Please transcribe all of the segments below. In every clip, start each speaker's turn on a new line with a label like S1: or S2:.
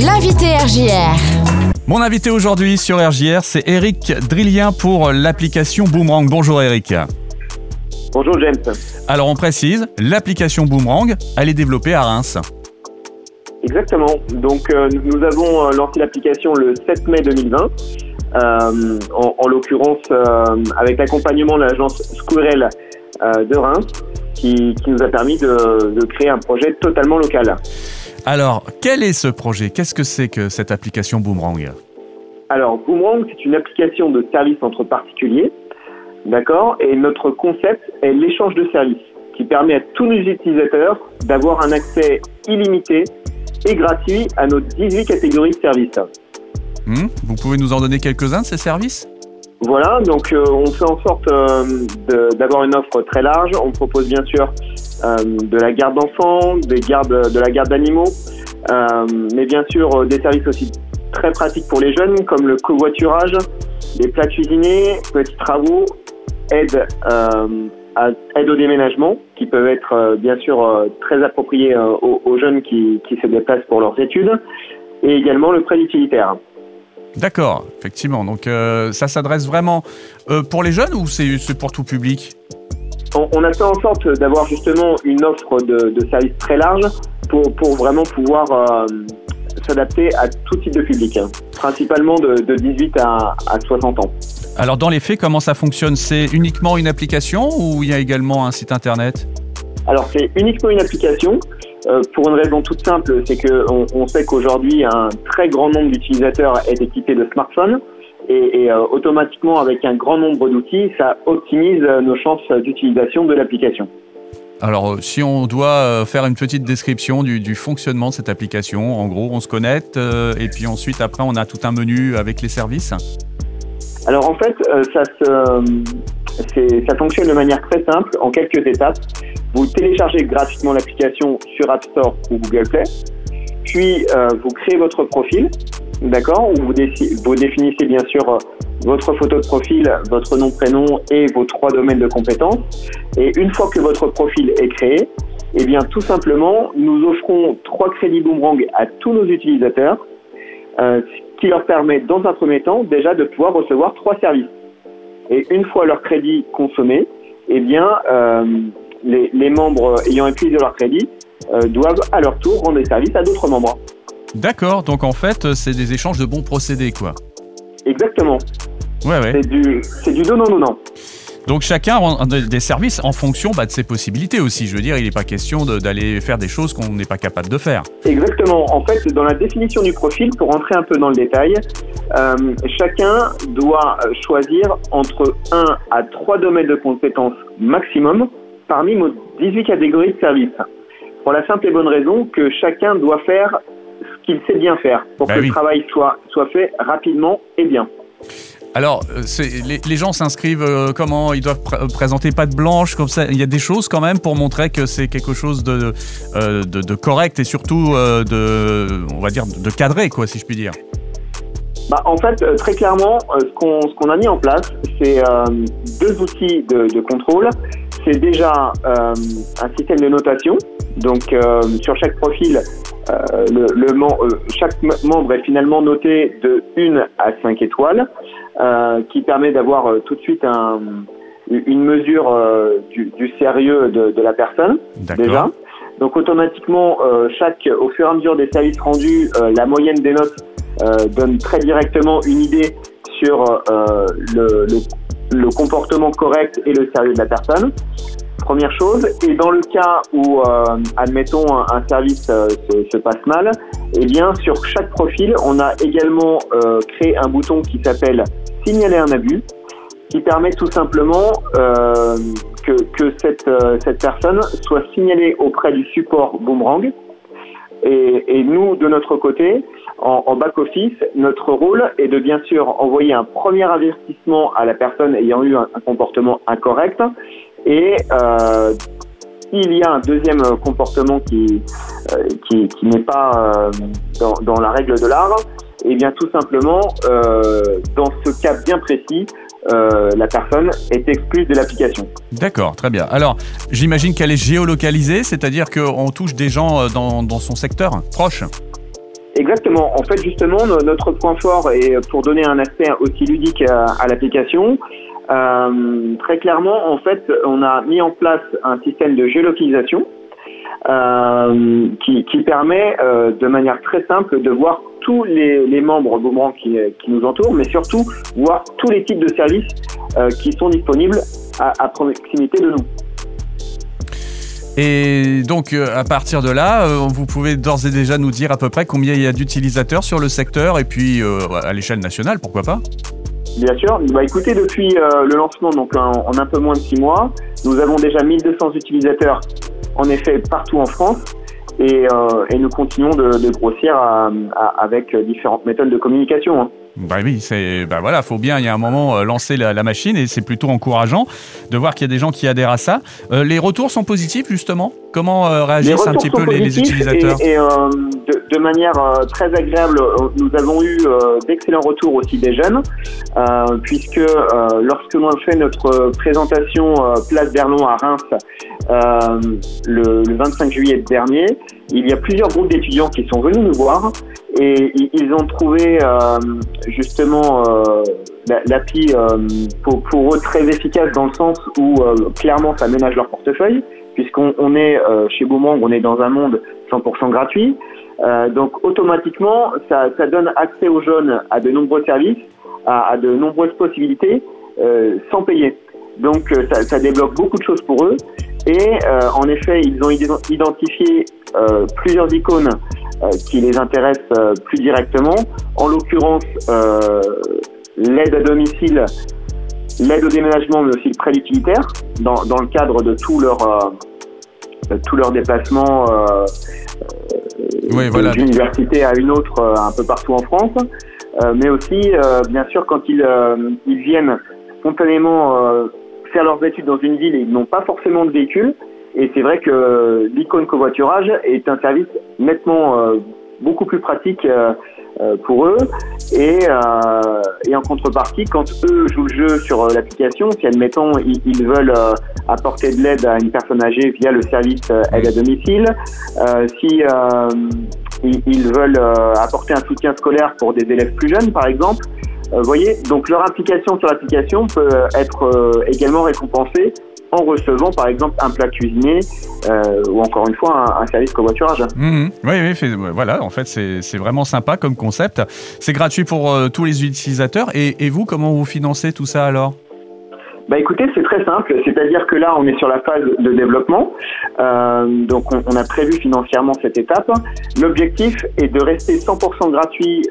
S1: L'invité RJR.
S2: Mon invité aujourd'hui sur RJR, c'est Eric Drillien pour l'application Boomerang. Bonjour Eric.
S3: Bonjour James.
S2: Alors on précise, l'application Boomerang, elle est développée à Reims.
S3: Exactement. Donc euh, nous avons euh, lancé l'application le 7 mai 2020. Euh, en, en l'occurrence euh, avec l'accompagnement de l'agence Squirrel euh, de Reims qui, qui nous a permis de, de créer un projet totalement local.
S2: Alors, quel est ce projet? Qu'est-ce que c'est que cette application Boomerang?
S3: Alors, Boomerang, c'est une application de service entre particuliers, d'accord? Et notre concept est l'échange de services, qui permet à tous nos utilisateurs d'avoir un accès illimité et gratuit à nos 18 catégories de services.
S2: Hmm? Vous pouvez nous en donner quelques-uns de ces services?
S3: Voilà, donc euh, on fait en sorte euh, d'avoir une offre très large. On propose bien sûr euh, de la garde d'enfants, des gardes, de la garde d'animaux, euh, mais bien sûr euh, des services aussi très pratiques pour les jeunes comme le covoiturage, les plats cuisinés, petits travaux, aide, euh, à- aide au déménagement qui peuvent être bien sûr très appropriés aux, aux jeunes qui, qui se déplacent pour leurs études, et également le prêt utilitaire.
S2: D'accord, effectivement. Donc euh, ça s'adresse vraiment euh, pour les jeunes ou c'est pour tout public?
S3: On, on a fait en sorte d'avoir justement une offre de, de services très large pour, pour vraiment pouvoir euh, s'adapter à tout type de public, hein. principalement de, de 18 à, à 60 ans.
S2: Alors dans les faits, comment ça fonctionne? C'est uniquement une application ou il y a également un site internet?
S3: Alors c'est uniquement une application. Euh, pour une raison toute simple, c'est que on, sait qu'aujourd'hui un très grand nombre d'utilisateurs est équipé de smartphones et, et, euh, automatiquement avec un grand nombre d'outils, ça optimise euh, nos chances d'utilisation de l'application.
S2: Alors, si on doit faire une petite description du, du fonctionnement de cette application, en gros, on se connecte euh, et puis ensuite, après, on a tout un menu avec les services.
S3: Alors en fait, ça, se, ça fonctionne de manière très simple, en quelques étapes. Vous téléchargez gratuitement l'application sur App Store ou Google Play, puis euh, vous créez votre profil, d'accord, vous définissez bien sûr euh, votre photo de profil, votre nom, prénom et vos trois domaines de compétences. Et une fois que votre profil est créé, eh bien tout simplement, nous offrons trois crédits boomerang à tous nos utilisateurs, euh, ce qui leur permet dans un premier temps déjà de pouvoir recevoir trois services. Et une fois leur crédit consommé, eh bien euh, les, les membres ayant épuisé leur crédit euh, doivent à leur tour rendre des services à d'autres membres.
S2: D'accord, donc en fait, euh, c'est des échanges de bons procédés, quoi.
S3: Exactement.
S2: Ouais, ouais.
S3: C'est du, c'est du donnant-donnant.
S2: Donc chacun rend des services en fonction bah, de ses possibilités aussi. Je veux dire, il n'est pas question de- d'aller faire des choses qu'on n'est pas capable de faire.
S3: Exactement. En fait, dans la définition du profil, pour rentrer un peu dans le détail, euh, chacun doit choisir entre 1 à 3 domaines de compétences maximum parmi nos 18 catégories de services. Pour la simple et bonne raison que chacun doit faire ce qu'il sait bien faire pour
S2: Bah
S3: que
S2: oui.
S3: le travail soit, soit fait rapidement et bien.
S2: Alors, euh, les, les gens s'inscrivent euh, comment? Ils doivent pr- présenter patte blanche, comme ça. Il y a des choses quand même pour montrer que c'est quelque chose de, euh, de, de correct et surtout euh, de, on va dire, de cadré, quoi, si je puis dire.
S3: Bah, en fait, euh, très clairement, euh, ce qu'on qu'on a mis en place, c'est euh, deux outils de, de contrôle. C'est déjà euh, un système de notation. Donc, euh, sur chaque profil, euh, le, le mem- chaque membre est finalement noté de 1 à 5 étoiles, qui permet d'avoir tout de suite un- une mesure du, du sérieux de, de la personne déjà.
S2: D'accord.
S3: Donc automatiquement, chaque, au fur et à mesure des services rendus, la moyenne des notes donne très directement une idée sur le, le- le comportement correct et le sérieux de la personne. Première chose. Et dans le cas où, euh, admettons, un, service euh, se, se passe mal, eh bien, sur chaque profil, on a également euh, créé un bouton qui s'appelle signaler un abus, qui permet tout simplement euh, que, que cette, euh, cette personne soit signalée auprès du support Boomerang. Et, et nous, de notre côté, en, back-office, notre rôle est de bien sûr envoyer un premier avertissement à la personne ayant eu un, comportement incorrect. Et euh, s'il y a un deuxième comportement qui, euh, n'est pas euh, dans, la règle de l'art, et bien tout simplement, dans ce cas bien précis, la personne est exclue de l'application.
S2: D'accord, très bien. Alors, j'imagine qu'elle est géolocalisée, c'est-à-dire qu'on touche des gens dans son secteur proche?
S3: Exactement. En fait, justement, notre point fort est pour donner un aspect aussi ludique à, l'application. Euh, très clairement, en fait, on a mis en place un système de géolocalisation euh, qui, permet euh, de manière très simple de voir tous les, membres Boomerang qui, qui, nous entourent, mais surtout voir tous les types de services qui sont disponibles à proximité de nous.
S2: Et donc, euh, à partir de là, euh, vous pouvez d'ores et déjà nous dire à peu près combien il y a d'utilisateurs sur le secteur et puis euh, à l'échelle nationale, pourquoi pas
S3: Bien sûr. Bah, écoutez, depuis le lancement, donc en, un peu moins de six mois, nous avons déjà 1200 utilisateurs, en effet, partout en France. Et, nous continuons de, grossir avec différentes méthodes de communication. Hein.
S2: Bah oui, c'est bah voilà, faut bien, il y a un moment lancer la, machine et c'est plutôt encourageant de voir qu'il y a des gens qui adhèrent à ça. les retours sont positifs justement? Comment euh, réagissent un petit peu les, utilisateurs?
S3: Et, euh, de, manière euh, très agréable, nous avons eu d'excellents retours aussi des jeunes, puisque lorsque l'on fait notre présentation Place Berlon à Reims le, 25 juillet dernier, il y a plusieurs groupes d'étudiants qui sont venus nous voir et ils ont trouvé justement l'appli pour, pour, eux très efficace dans le sens où clairement ça ménage leur portefeuille puisqu'on est euh, chez Boomerang, on est dans un monde 100% gratuit. Euh, donc automatiquement, ça, donne accès aux jeunes à de nombreux services, à, de nombreuses possibilités, euh, sans payer. Donc ça, débloque beaucoup de choses pour eux. Et en effet, ils ont identifié plusieurs icônes qui les intéressent plus directement. En l'occurrence, l'aide à domicile l'aide au déménagement, mais aussi le prêt utilitaire, dans, dans le cadre de tout leur, euh, tous leurs déplacements euh, oui, voilà. d'une université à une autre euh, un peu partout en France, mais aussi, bien sûr, quand ils, ils viennent spontanément leurs études dans une ville et ils n'ont pas forcément de véhicule. Et c'est vrai que l'icône covoiturage est un service nettement beaucoup plus pratique euh, pour eux. Et, euh, et, en contrepartie, quand eux jouent le jeu sur euh, l'application, si admettons ils, veulent apporter de l'aide à une personne âgée via le service aide à domicile, si ils, veulent apporter un soutien scolaire pour des élèves plus jeunes, par exemple, vous voyez, donc leur implication sur l'application peut être également récompensée en recevant par exemple un plat cuisiné euh, ou encore une fois un, service covoiturage.
S2: Mmh, oui, oui, voilà, en fait c'est vraiment sympa comme concept. C'est gratuit pour euh, tous les utilisateurs. Et, vous, comment vous financez tout ça alors?
S3: Bah écoutez, c'est très simple, c'est-à-dire que là, on est sur la phase de développement, euh, donc on, a prévu financièrement cette étape. L'objectif est de rester 100% gratuit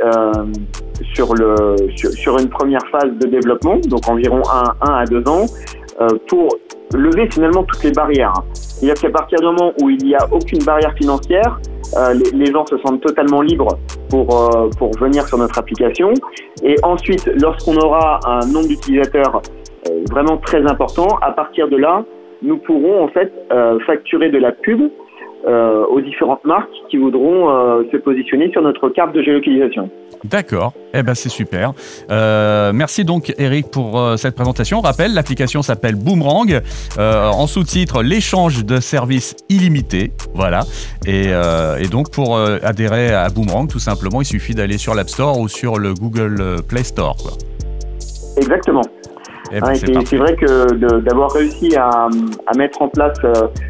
S3: sur, le, sur, une première phase de développement, donc environ 1 à 2 ans, pour lever finalement toutes les barrières. C'est-à-dire qu'à partir du moment où il n'y a aucune barrière financière, euh, les, gens se sentent totalement libres pour, euh, pour venir sur notre application. Et ensuite, lorsqu'on aura un nombre d'utilisateurs euh, vraiment très important, à partir de là, nous pourrons en fait facturer de la pub aux différentes marques qui voudront se positionner sur notre carte de géolocalisation.
S2: D'accord, eh ben c'est super. Euh, merci donc Eric pour euh, cette présentation. On rappelle, l'application s'appelle Boomerang. Euh, en sous-titre, l'échange de services illimité. Voilà. Et, donc pour adhérer à Boomerang, tout simplement, il suffit d'aller sur l'App Store ou sur le Google Play Store.
S3: Exactement. Eh ben, c'est vrai que d'avoir réussi à, mettre en place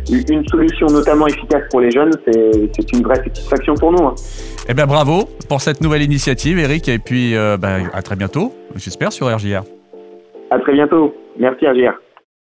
S3: une solution notamment efficace pour les jeunes, c'est une vraie satisfaction pour nous. Hein.
S2: Eh bien, bravo pour cette nouvelle initiative, Eric. Et puis, euh, bah, à très bientôt, j'espère, sur RJR.
S3: À très bientôt. Merci, RJR.